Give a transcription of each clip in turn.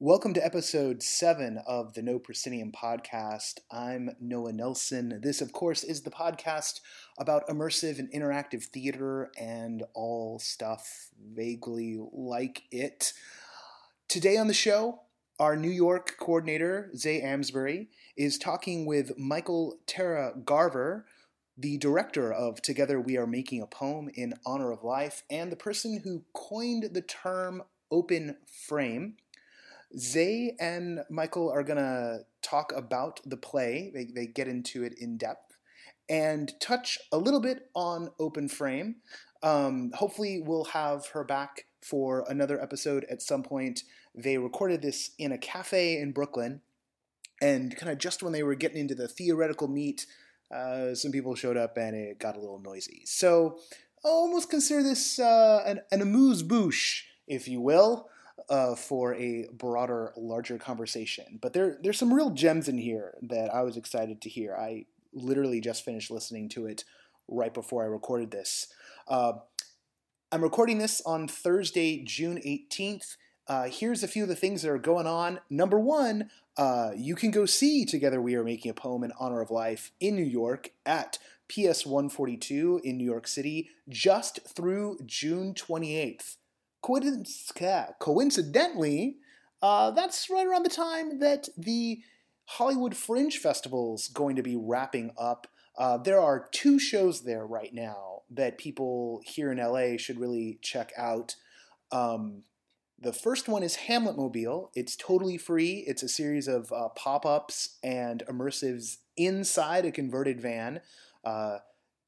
Welcome to episode seven of the No Proscenium podcast. I'm Noah Nelson. This, of course, is the podcast about immersive and interactive theater and all stuff vaguely like it. Today on the show, our New York coordinator, Zay Amsbury, is talking with Mikhael Tara Garver, the director of Together We Are Making a Poem in Honor of Life, and the person who coined the term open frame. Zay and Mikhael are going to talk about the play. They, they get into it in depth and touch a little bit on Open Frame. Um, hopefully, we'll have her back for another episode at some point. They recorded this in a cafe in Brooklyn, and kind of just when they were getting into the theoretical meat, uh, some people showed up and it got a little noisy. So, I almost consider this uh, an, an amuse bouche, if you will uh, for a broader, larger conversation. But there, there's some real gems in here that I was excited to hear. I literally just finished listening to it right before I recorded this. Uh, I'm recording this on Thursday, June 18th. Uh, here's a few of the things that are going on. Number one, uh, you can go see Together We Are Making a Poem in Honor of Life in New York at PS 142 in New York City just through June 28th coincidentally, uh, that's right around the time that the Hollywood Fringe Festival is going to be wrapping up. Uh, there are two shows there right now that people here in LA should really check out. Um, the first one is Hamlet Mobile. It's totally free. It's a series of uh, pop ups and immersives inside a converted van. Uh,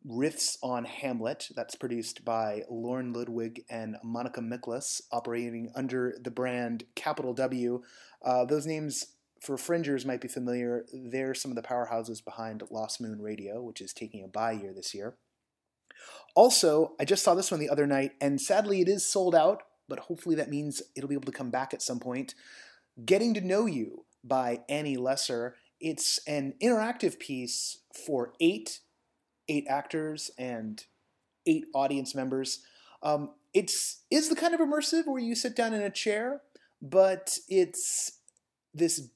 riffs on Hamlet. That's produced by Lauren Ludwig and Monica Miklas, operating under the brand Capital W. Uh, those names for fringers might be familiar. They're some of the powerhouses behind Lost Moon Radio, which is taking a bye year this year. Also, I just saw this one the other night, and sadly it is sold out, but hopefully that means it'll be able to come back at some point. Getting to Know You by Annie Lesser. It's an interactive piece for eight eight actors and eight audience members. Um, it's is the kind of immersive where you sit down in a chair, but it's this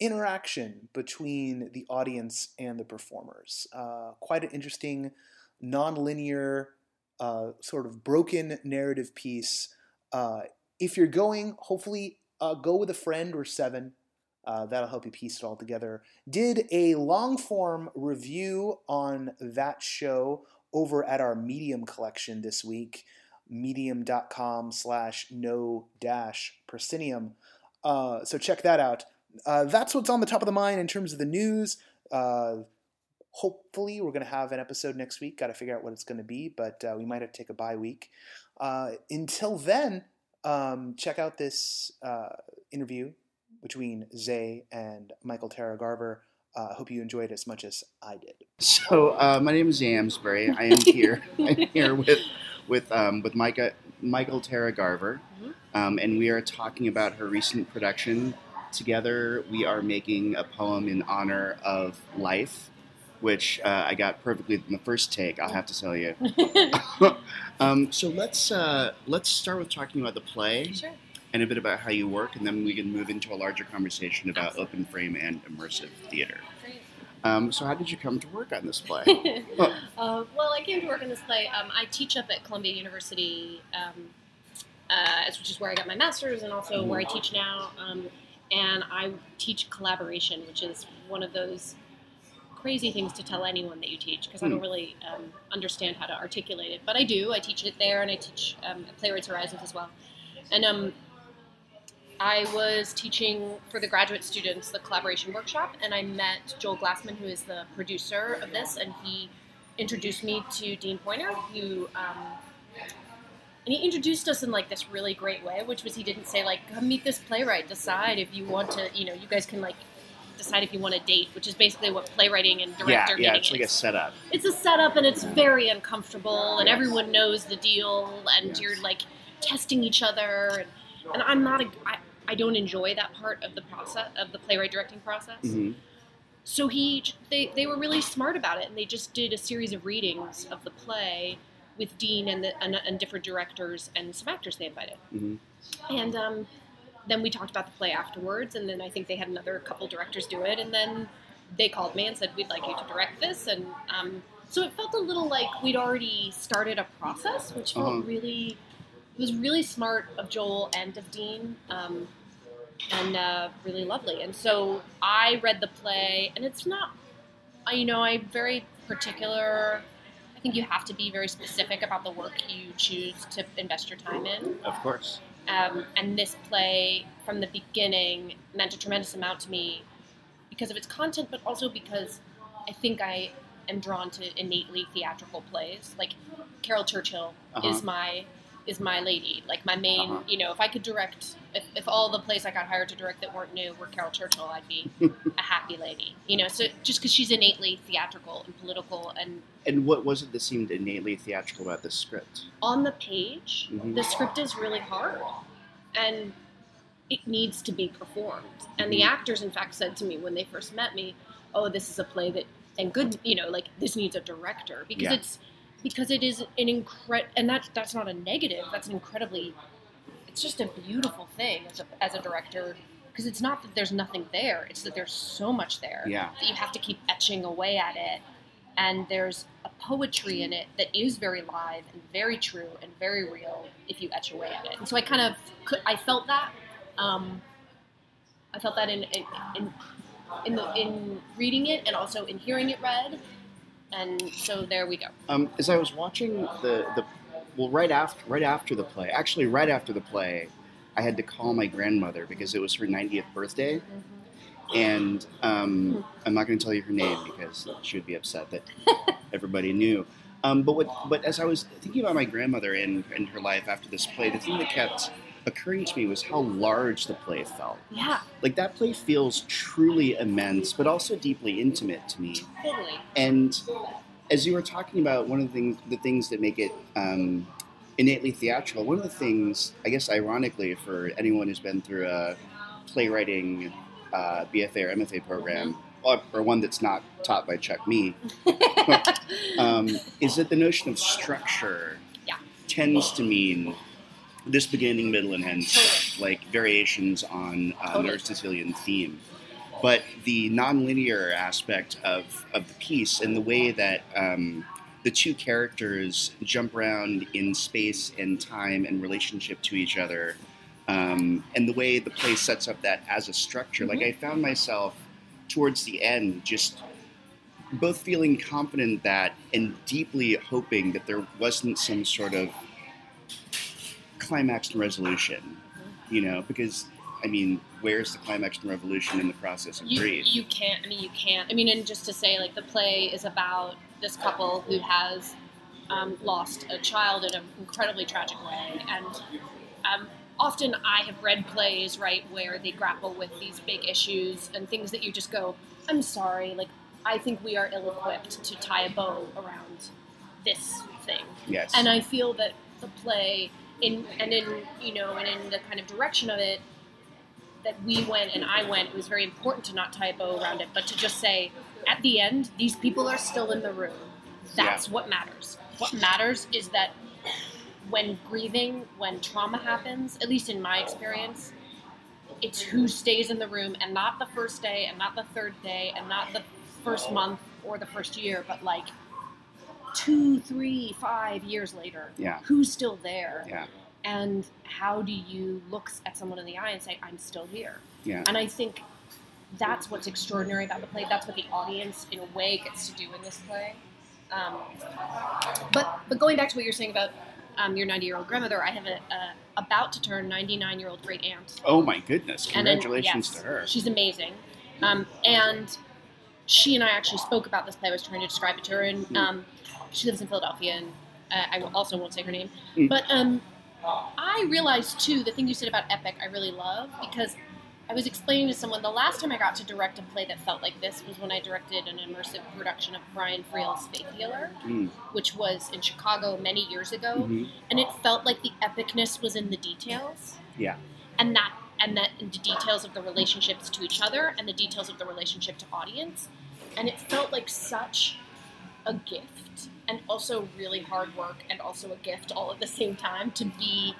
interaction between the audience and the performers. Uh, quite an interesting, non-linear, uh, sort of broken narrative piece. Uh, if you're going, hopefully uh, go with a friend or seven. Uh, that'll help you piece it all together. Did a long form review on that show over at our Medium collection this week, medium.com slash no dash proscenium. Uh, so check that out. Uh, that's what's on the top of the mind in terms of the news. Uh, hopefully, we're going to have an episode next week. Got to figure out what it's going to be, but uh, we might have to take a bye week. Uh, until then, um, check out this interview between Zay and Mikhael Tara Garver. I uh, hope you enjoyed as much as I did. So uh, my name is Zay Amsbury. I am here. I'm here with with um, with Micah, Mikhael Tara Garver, mm-hmm. um, and we are talking about her recent production. Together, we are making a poem in honor of life, which uh, I got perfectly in the first take. I'll have to tell you. um, so let's uh, let's start with talking about the play. Sure and a bit about how you work, and then we can move into a larger conversation about Absolutely. open frame and immersive theater. Um, so, how did you come to work on this play? oh. uh, well, I came to work on this play. Um, I teach up at Columbia University, um, uh, which is where I got my master's, and also where I teach now. Um, and I teach collaboration, which is one of those crazy things to tell anyone that you teach because I don't hmm. really um, understand how to articulate it. But I do. I teach it there, and I teach um, at Playwrights Horizons as well. And um, I was teaching for the graduate students the collaboration workshop, and I met Joel Glassman, who is the producer of this, and he introduced me to Dean Poynor, who um, and he introduced us in like this really great way, which was he didn't say like come meet this playwright, decide if you want to, you know, you guys can like decide if you want to date, which is basically what playwriting and director yeah, yeah, it's is. like a setup. It's a setup, and it's very uncomfortable, and everyone knows the deal, and yes. you're like testing each other. And, and I'm not a I, I don't enjoy that part of the process of the playwright directing process. Mm-hmm. So he they they were really smart about it, and they just did a series of readings of the play with Dean and the and, and different directors and some actors they invited. Mm-hmm. And um, then we talked about the play afterwards, and then I think they had another couple directors do it, and then they called me and said, "We'd like you to direct this," and um, so it felt a little like we'd already started a process, which felt Uh-huh. really it was really smart of Joel and of Dean, um, and uh, really lovely. And so I read the play, and it's not, I- you know, I'm very particular. I think you have to be very specific about the work you choose to invest your time in. Of course. Um, and this play, from the beginning, meant a tremendous amount to me because of its content, but also because I think I am drawn to innately theatrical plays. Like Caryl Churchill Uh-huh. is my is my lady. Like my main, Uh-huh. you know, if I could direct, if, if all the plays I got hired to direct that weren't new were Caryl Churchill, I'd be a happy lady. You know, so just because she's innately theatrical and political and And what was it that seemed innately theatrical about this script? on the page, Mhm. the script is really hard, and it needs to be performed. And the Mhm. actors, in fact, said to me when they first met me, "Oh, this is a play that, and good, you know, like this needs a director because Yeah. it's because it is an incredible, and that that's not a negative. That's an incredibly, it's just a beautiful thing as a as a director." Because it's not that there's nothing there; it's that there's so much there Yeah. that you have to keep etching away at it. And there's a poetry in it that is very live and very true and very real if you etch away at it. And so I kind of, could, I felt that. Um, I felt that in in, in in the in reading it and also in hearing it read. And so there we go. Um, as I was watching the, the well, right after right after the play, actually right after the play, I had to call my grandmother because it was her 90th birthday, and um, I'm not going to tell you her name because she would be upset that everybody knew. Um, but what, but as I was thinking about my grandmother and, and her life after this play, the thing that kept occurring to me was how large the play felt. Yeah, Like that play feels truly immense, but also deeply intimate to me. totally. And as you were talking about one of the things, the things that make it um, innately theatrical, one of the things, I guess, ironically, for anyone who's been through a playwriting uh, BFA or MFA program, or, or one that's not taught by Chuck Mee, um, is that the notion of structure Yeah. tends to mean this beginning, middle, and end stuff, like variations on uh, Totally. an Aristotelian theme. But the nonlinear aspect of, of the piece and the way that um, the two characters jump around in space and time and relationship to each other, um, and the way the play sets up that as a structure, like I found myself towards the end just both feeling confident that and deeply hoping that there wasn't some sort of climax and resolution, you know, because I mean, where's the climax and revolution in the process of you, grief? you can't. I mean, you can't. I mean, and just to say, like, the play is about this couple who has um, lost a child in an incredibly tragic way, and um, often I have read plays right where they grapple with these big issues and things that you just go, "I'm sorry." Like, I think we are ill-equipped to tie a bow around this thing. yes. And I feel that the play in and in you know and in the kind of direction of it that we went and I went, it was very important to not tie a bow around it, but to just say, at the end, these people are still in the room. That's what matters. What matters is that when grieving, when trauma happens, at least in my experience, it's who stays in the room and not the first day and not the third day and not the first oh. month or the first year, but like two, three, five years later. Yeah. Who's still there? yeah. And how do you look at someone in the eye and say, I'm still here? Yeah. And I think that's what's extraordinary about the play. That's what the audience, in a way, gets to do in this play. Um, but but going back to what you're saying about um, your 90 year old grandmother, I have a, a about to turn 99 year old great aunt. Oh my goodness! And then- Congratulations yes, to her. She's amazing. Um, and she and I actually spoke about this play. I was trying to describe it to her, and Mm. um, she lives in Philadelphia, and uh, I also won't say her name. Mm. But um, I realized too the thing you said about epic. I really love because I was explaining to someone the last time I got to direct a play that felt like this was when I directed an immersive production of Brian Friel's Faith Healer, Mm. which was in Chicago many years ago Mhm. and it felt like the epicness was in the details. Yeah. And that and that in the details of the relationships to each other and the details of the relationship to audience. And it felt like such a gift and also really hard work and also a gift all at the same time to be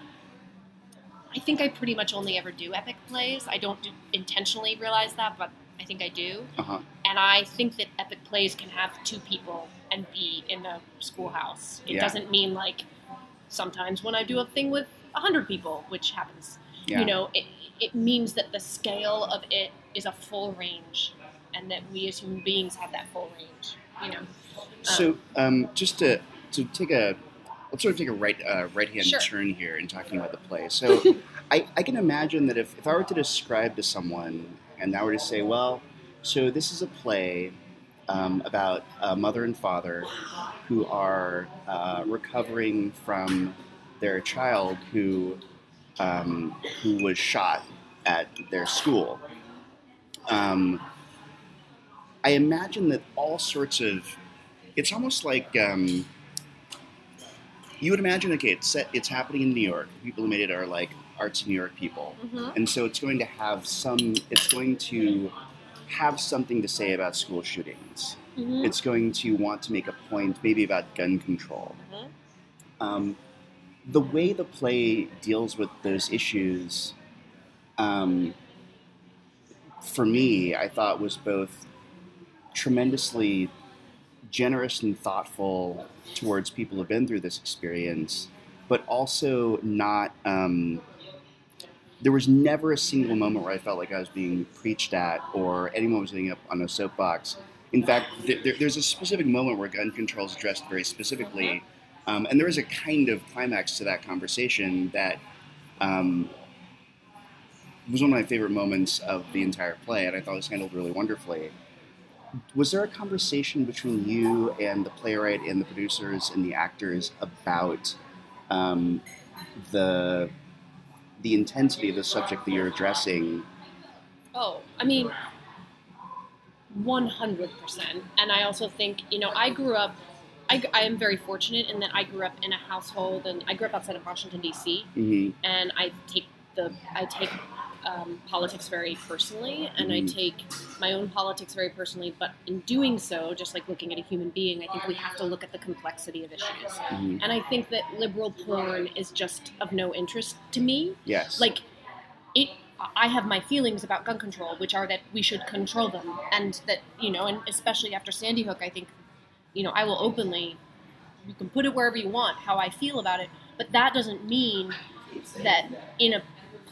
I think I pretty much only ever do epic plays. I don't do, intentionally realize that, but I think I do. Uh-huh. And I think that epic plays can have two people and be in a schoolhouse. It Yeah. doesn't mean like sometimes when I do a thing with a hundred people, which happens. Yeah. You know, it it means that the scale of it is a full range, and that we as human beings have that full range. You know. So, um, just to to take a let's sort of take a right uh, right hand Sure. turn here in talking about the play. So, I, I can imagine that if, if I were to describe to someone and I were to say, well, so this is a play um, about a mother and father who are uh, recovering from their child who um, who was shot at their school. Um, I imagine that all sorts of it's almost like um, you would imagine. Okay, it's set. It's happening in New York. People who made it are like arts New York people, Mhm. and so it's going to have some. It's going to have something to say about school shootings. Mhm. It's going to want to make a point, maybe about gun control. Mhm. Um, the way the play deals with those issues, um, for me, I thought was both tremendously generous and thoughtful towards people who've been through this experience, but also not. Um, there was never a single moment where I felt like I was being preached at or anyone was getting up on a soapbox. In fact, th- there, there's a specific moment where gun control is addressed very specifically, um, and there is a kind of climax to that conversation that um, was one of my favorite moments of the entire play, and I thought it was handled really wonderfully. Was there a conversation between you and the playwright and the producers and the actors about um, the the intensity of the subject that you're addressing? Oh, I mean, 100%. And I also think, you know, I grew up, I, I am very fortunate in that I grew up in a household, and I grew up outside of Washington, D.C., hmm and I take the, I take um, politics very personally, and I Mhm. take my own politics very personally, but in doing so, just like looking at a human being, I think we have to look at the complexity of issues. hmm And I think that liberal porn is just of no interest to me Yes. like it i have my feelings about gun control which are that we should control them and that you know and especially after sandy hook i think you know i will openly you can put it wherever you want how i feel about it but that doesn't mean that in a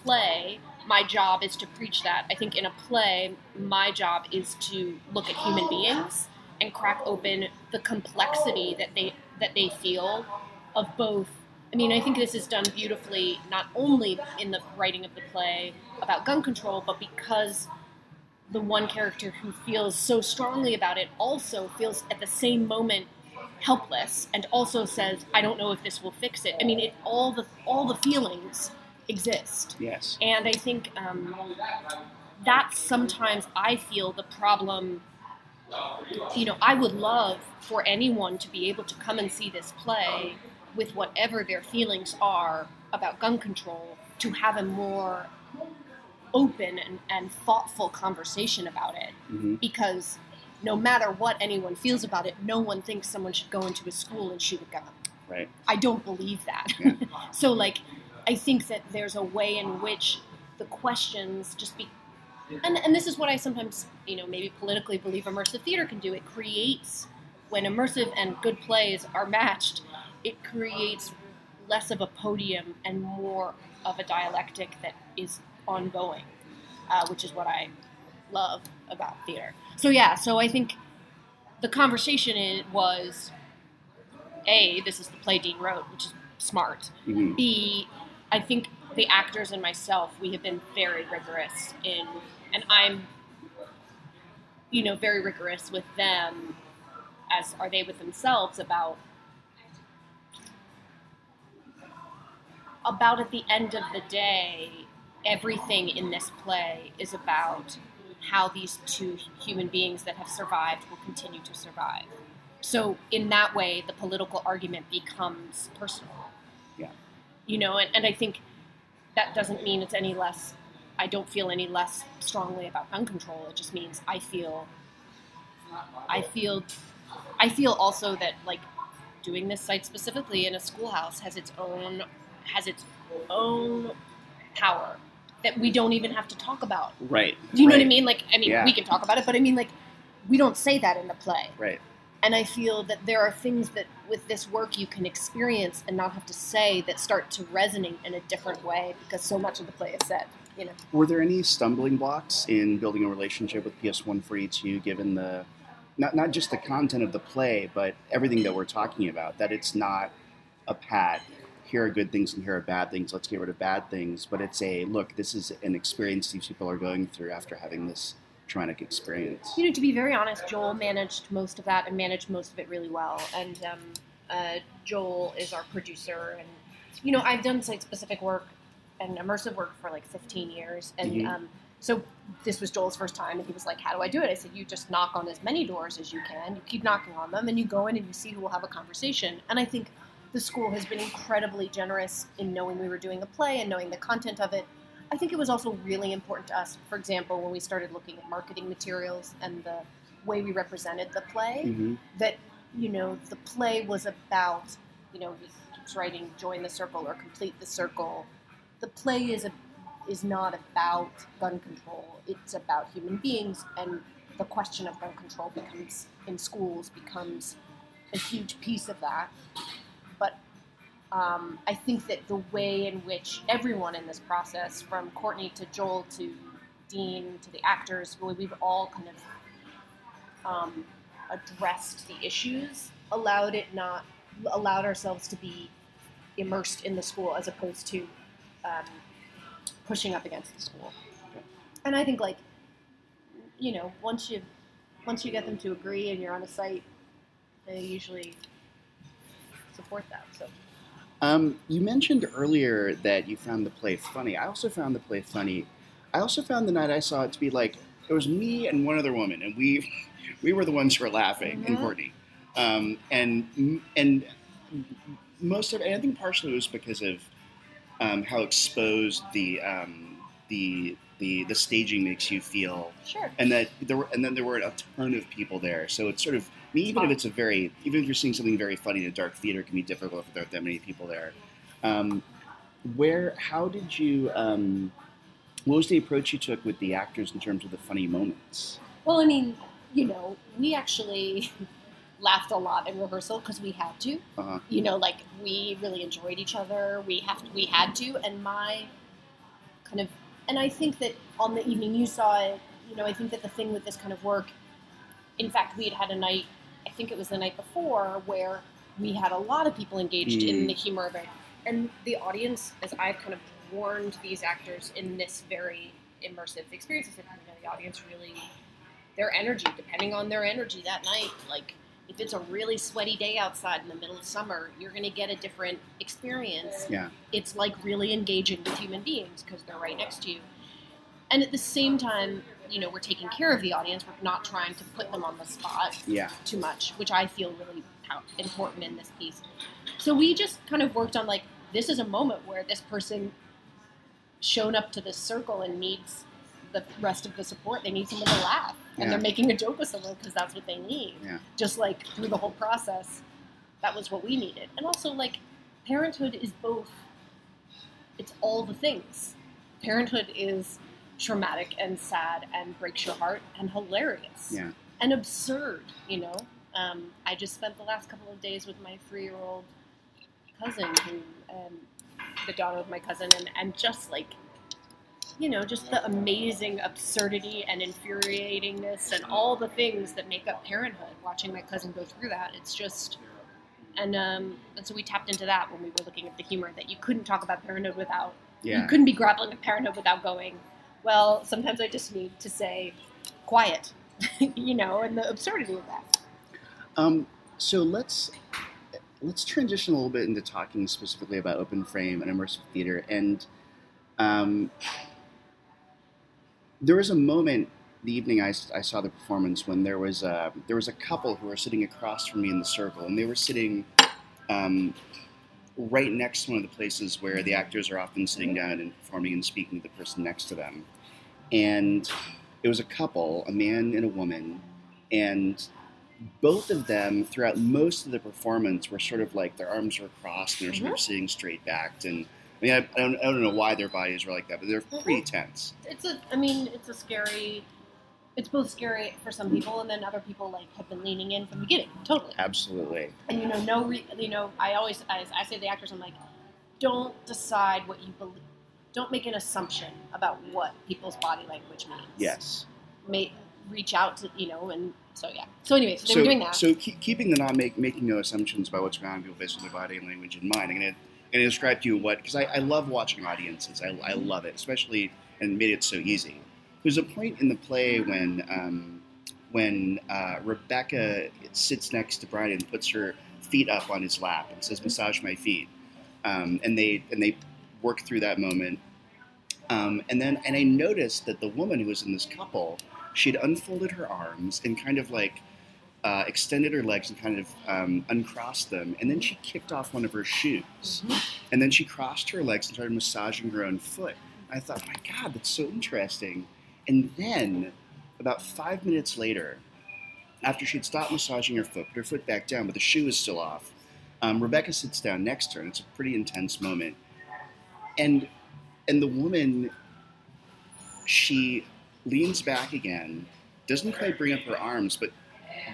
play my job is to preach that. I think in a play my job is to look at human beings and crack open the complexity that they that they feel of both. I mean, I think this is done beautifully, not only in the writing of the play about gun control, but because the one character who feels so strongly about it also feels at the same moment helpless and also says, "I don't know if this will fix it." I mean, it all the all the feelings exist, yes. and I think um, that's sometimes I feel the problem. You know, I would love for anyone to be able to come and see this play with whatever their feelings are about gun control to have a more open and, and thoughtful conversation about it hmm because no matter what anyone feels about it no one thinks someone should go into a school and shoot a gun Right. i don't believe that Yeah. so like i think that there's a way in which the questions just be and, and this is what i sometimes you know maybe politically believe immersive theater can do it creates when immersive and good plays are matched it creates less of a podium and more of a dialectic that is ongoing, uh, which is what I love about theater. So yeah, so I think the conversation was a this is the play Dean wrote, which is smart. hmm B I think the actors and myself we have been very rigorous in, and I'm you know very rigorous with them, as are they with themselves about about at the end of the day, everything in this play is about how these two human beings that have survived will continue to survive. So, in that way, the political argument becomes personal. Yeah. You know, and, and I think that doesn't mean it's any less, I don't feel any less strongly about gun control. It just means I feel, I feel, I feel also that, like, doing this site specifically in a schoolhouse has its own has its own power that we don't even have to talk about. Right. Do you know what I mean? Like, I mean, Yeah. we can talk about it, but I mean, like, we don't say that in the play. Right. And I feel that there are things that with this work you can experience and not have to say that start to resonate in a different way because so much of the play is said. You know, Were there any stumbling blocks in building a relationship with PS 142 given the not not just the content of the play, but everything that we're talking about? That it's not a pad. Here are good things and here are bad things. Let's get rid of bad things. But it's a look. This is an experience these people are going through after having this traumatic experience. you know. To be very honest, Joel managed most of that and managed most of it really well. And um, uh, Joel is our producer, and you know, I've done site-specific work and immersive work for like 15 years, and Mhm. um, so this was Joel's first time, and he was like, "How do I do it?" I said, "You just knock on as many doors as you can. You keep knocking on them, and you go in and you see who will have a conversation." And I think the school has been incredibly generous in knowing we were doing a play and knowing the content of it. I think it was also really important to us, for example, when we started looking at marketing materials and the way we represented the play, hmm that you know the play was about you know he keeps writing join the circle or complete the circle. The play is a is not about gun control. It's about human beings and the question of gun control becomes in schools becomes a huge piece of that um, I think that the way in which everyone in this process, from Courtney to Joel to Dean to the actors, we- we've all kind of um, addressed the issues, allowed it not, allowed ourselves to be immersed in the school as opposed to um, pushing up against the school. And I think like, you know, once you once you get them to agree and you're on a site, they usually support that. So Um, you mentioned earlier that you found the play funny. I also found the play funny. I also found the night I saw it to be like it was me and one other woman, and we we were the ones who were laughing, and Mhm. Courtney, um, and and most of and I think partially it was because of um, how exposed the um, the the the staging makes you feel sure. and that there were, and then there were a ton of people there. So it's sort of, I mean, even if it's a very, even if you're seeing something very funny in a dark theater, it can be difficult if there aren't that many people there. Um, where, how did you, um, what was the approach you took with the actors in terms of the funny moments? Well, I mean, you know, we actually laughed a lot in rehearsal because we had to. Uh-huh. You know, like we really enjoyed each other. We have we had to, and my kind of, and I think that on the evening you saw it, you know, I think that the thing with this kind of work, in fact, we had had a night. I think it was the night before where we had a lot of people engaged in Mm. the humor of it, and the audience, as I've kind of warned these actors in this very immersive experience, is that you know, the audience really their energy, depending on their energy that night. Like, if it's a really sweaty day outside in the middle of summer, you're going to get a different experience. Yeah. It's like really engaging with human beings because they're right next to you. And at the same time, you know, we're taking care of the audience. We're not trying to put them on the spot Yeah. too much, which I feel really important in this piece. So we just kind of worked on like, this is a moment where this person shown up to this circle and needs the rest of the support. They need someone to laugh, and Yeah. they're making a joke with someone because that's what they need. Yeah. Just like through the whole process, that was what we needed. And also, like, parenthood is both. It's all the things. Parenthood is traumatic and sad and breaks your heart and hilarious Yeah. and absurd, you know. Um, I just spent the last couple of days with my three-year-old cousin, who, um, the daughter of my cousin, and, and just like, you know, just the amazing absurdity and infuriatingness and all the things that make up parenthood. Watching my cousin go through that, it's just, and um, and so we tapped into that when we were looking at the humor that you couldn't talk about parenthood without Yeah. you couldn't be grappling with parenthood without going, well, sometimes I just need to say quiet, you know, and the absurdity of that. Um, so let's let's transition a little bit into talking specifically about open frame and immersive theater. And um, there was a moment the evening I saw the performance when there was a there was a couple who were sitting across from me in the circle, and they were sitting um, right next to one of the places where the actors are often sitting down and performing and speaking to the person next to them. And it was a couple, a man and a woman, and both of them throughout most of the performance were sort of like their arms were crossed and they're sort of sitting straight backed and I mean, I, I, don't, I don't know why their bodies were like that, but they're Mm-hmm. pretty tense. It's a. I mean, it's a scary. It's both scary for some people, and then other people like have been leaning in from the beginning. Totally. Absolutely. And you know, no. Re, you know, I always I, I say to the actors, I'm like, don't decide what you believe. Don't make an assumption about what people's body language means. Yes. May reach out to you know, and so yeah. So anyway, so they so, were doing that. so keep, keeping the not make, making no assumptions about what's going on people based on their body language in mind. I'm gonna, gonna describe to you what because I, I love watching audiences. I, I love it, especially and made it so easy. There's a point in the play when um, when uh, Rebecca sits next to Brian and puts her feet up on his lap and says, "Massage my feet," um, and they and they work through that moment. Um, and then and I noticed that the woman who was in this couple, she'd unfolded her arms and kind of like uh, extended her legs and kind of um, uncrossed them, and then she kicked off one of her shoes, and then she crossed her legs and started massaging her own foot. I thought, my God, that's so interesting. And then, about five minutes later, after she'd stopped massaging her foot, put her foot back down, but the shoe is still off, um, Rebecca sits down next to her, and it's a pretty intense moment. And and the woman, she leans back again, doesn't quite bring up her arms, but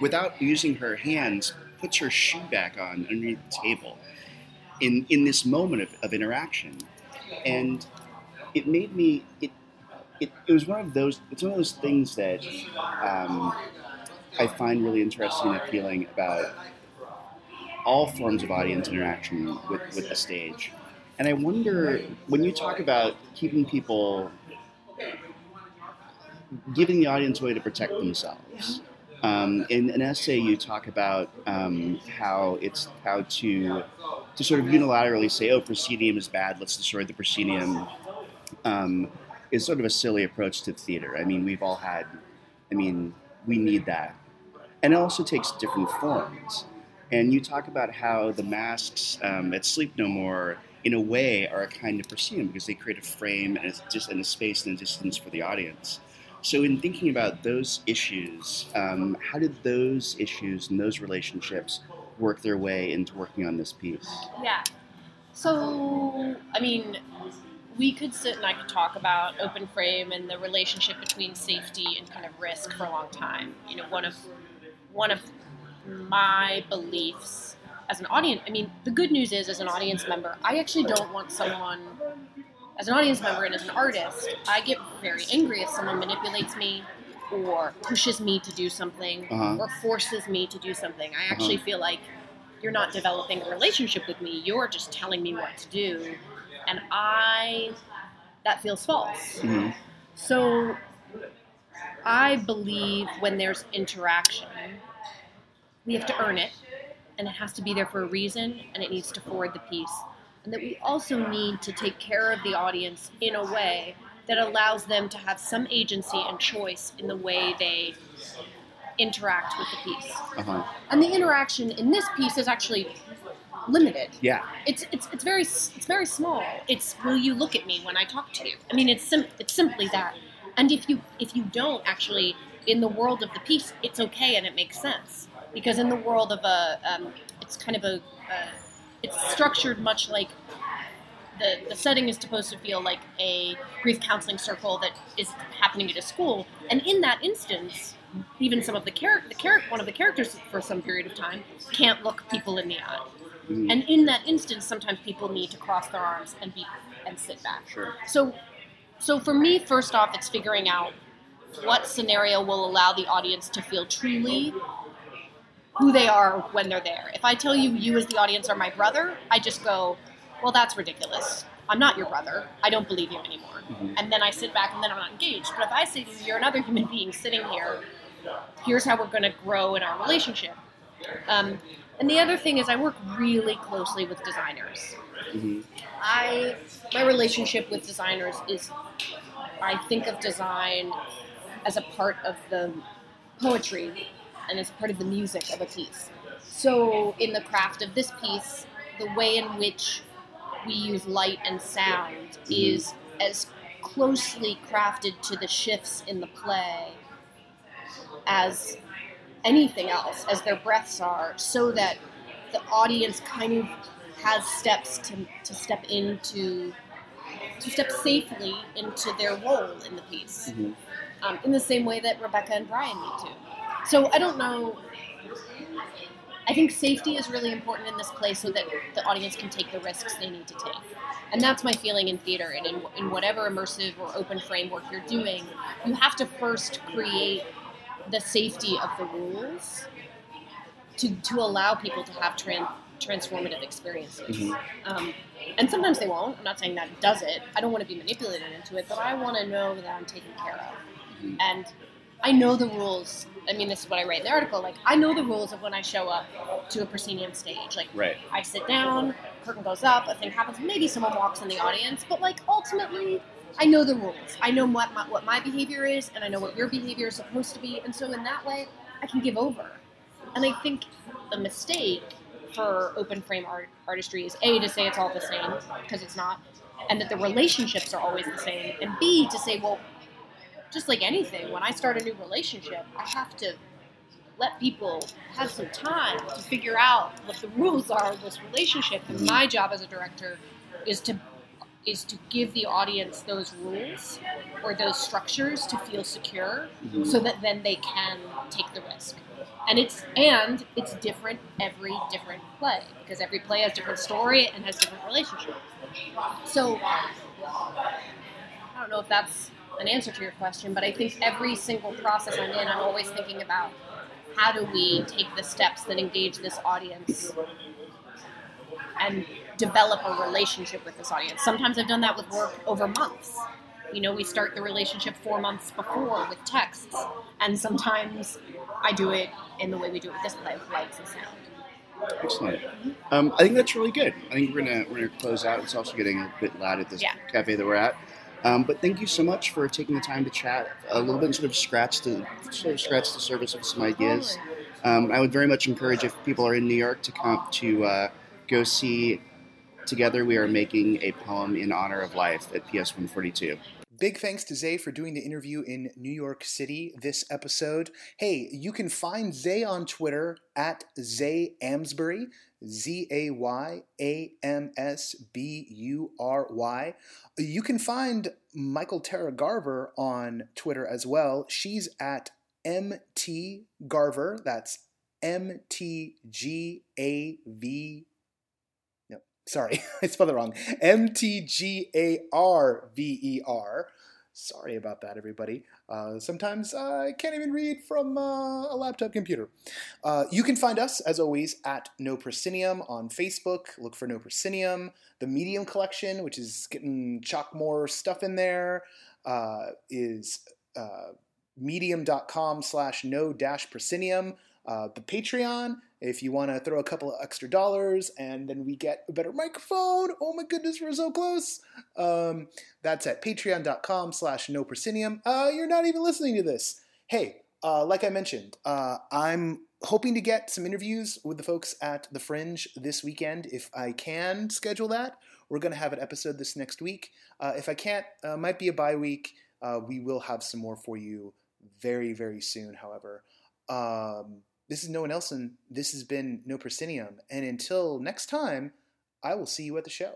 without using her hands, puts her shoe back on underneath the table in, in this moment of, of interaction. And it made me, it, it, it was one of those, it's one of those things that um, I find really interesting and appealing about all forms of audience interaction with, with the stage. And I wonder, when you talk about keeping people, giving the audience a way to protect themselves, um, in an essay you talk about um, how it's how to to sort of unilaterally say, "Oh, proscenium is bad. Let's destroy the proscenium." Um, is sort of a silly approach to theater. I mean, we've all had. I mean, we need that, and it also takes different forms. And you talk about how the masks um, at Sleep No More, in a way, are a kind of proscenium because they create a frame and it's just and a space and a distance for the audience. So, in thinking about those issues, um, how did those issues and those relationships work their way into working on this piece? Yeah. So, I mean, we could sit and I could talk about open frame and the relationship between safety and kind of risk for a long time. You know, one of one of my beliefs as an audience. I mean, the good news is, as an audience member, I actually don't want someone. As an audience member and as an artist, I get very angry if someone manipulates me or pushes me to do something Uh-huh. or forces me to do something. I actually feel like you're not developing a relationship with me. You're just telling me what to do. And I, that feels false. Mhm. So I believe when there's interaction, we have to earn it, and it has to be there for a reason, and it needs to forward the piece. And that we also need to take care of the audience in a way that allows them to have some agency and choice in the way they interact with the piece. Uh-huh. And the interaction in this piece is actually limited. Yeah. It's it's it's very it's very small. It's will you look at me when I talk to you? I mean, it's sim- it's simply that. And if you if you don't actually in the world of the piece, it's okay and it makes sense because in the world of a um, it's kind of a uh, it's structured much like the, the setting is supposed to feel like a grief counseling circle that is happening at a school. And in that instance, even some of the character, the char- one of the characters for some period of time can't look people in the eye. Mhm. And in that instance, sometimes people need to cross their arms and be and sit back. Sure. So, so for me, first off, it's figuring out what scenario will allow the audience to feel truly who they are when they're there. If I tell you you as the audience are my brother, I just go, well, that's ridiculous. I'm not your brother. I don't believe you anymore. Mhm. And then I sit back and then I'm not engaged. But if I say to you, you're another human being sitting here, here's how we're going to grow in our relationship. Um, and the other thing is, I work really closely with designers. Mhm. I my relationship with designers is I think of design as a part of the poetry and as part of the music of a piece. So in the craft of this piece, the way in which we use light and sound is as closely crafted to the shifts in the play as anything else, as their breaths are, so that the audience kind of has steps to, to step into to step safely into their role in the piece. Mhm. um, in the same way that rebecca and brian need to. So i don't know. I think safety is really important in this play so that the audience can take the risks they need to take. And that's my feeling in theater and in, in whatever immersive or open framework you're doing. You have to first create the safety of the rules to, to allow people to have tran- transformative experiences. Mhm. Um, and sometimes they won't. I'm not saying that does it. I don't want to be manipulated into it, but I want to know that I'm taken care of. Mhm. And I know the rules. I mean, this is what I write in the article. Like, I know the rules of when I show up to a proscenium stage. Like, Right. I sit down, curtain goes up, a thing happens, maybe someone walks in the audience, but like ultimately, I know the rules. I know what my, what my behavior is, and I know what your behavior is supposed to be, and so in that way, I can give over. And I think the mistake for open frame art, artistry is a to say it's all the same because it's not, and that the relationships are always the same, and b to say well, just like anything, when I start a new relationship, I have to let people have some time to figure out what the rules are of this relationship. And my job as a director is to is to give the audience those rules or those structures to feel secure Mhm. so that then they can take the risk. And it's and it's different every different play because every play has different story and has different relationships. So I don't know if that's an answer to your question, but I think every single process I'm in, I'm always thinking about how do we take the steps that engage this audience and develop a relationship with this audience. Sometimes I've done that with work over months. You know, we start the relationship four months before with texts, and sometimes I do it in the way we do it with this play, with lights and sound. Excellent. Um, I think that's really good. I think we're gonna we're gonna close out. It's also getting a bit loud at this Yeah. cafe that we're at. Um, but thank you so much for taking the time to chat a little bit and sort of scratch the sort of scratch the surface of some ideas. Um, I would very much encourage if people are in New York to come to uh, go see. Together, we are making a poem in honor of life at PS 142. Big thanks to Zay for doing the interview in New York City this episode. Hey, you can find Zay on Twitter at Zay Amsbury, Z A Y A M S B U R Y. You can find Mikhael Tara Garver on Twitter as well. She's at MT Garver. That's M T G A V sorry, I spelled it wrong. M T G A R V E R. Sorry about that, everybody. Uh, sometimes I can't even read from uh, a laptop computer. Uh, you can find us, as always, at No Proscenium on Facebook. Look for No Proscenium. The Medium Collection, which is getting chock more stuff in there, uh, is uh, medium.com slash no dash proscenium. Uh, the Patreon, if you want to throw a couple of extra dollars and then we get a better microphone. Oh my goodness, we're so close. Um, that's at patreon.com slash no proscenium. Uh, you're not even listening to this. Hey, uh, like I mentioned, uh, I'm hoping to get some interviews with the folks at The Fringe this weekend. If I can schedule that, we're going to have an episode this next week. Uh, if I can't, uh, might be a bye week. Uh, we will have some more for you very, very soon, however. Um, this is Noah Nelson. This has been No Proscenium. And until next time, I will see you at the show.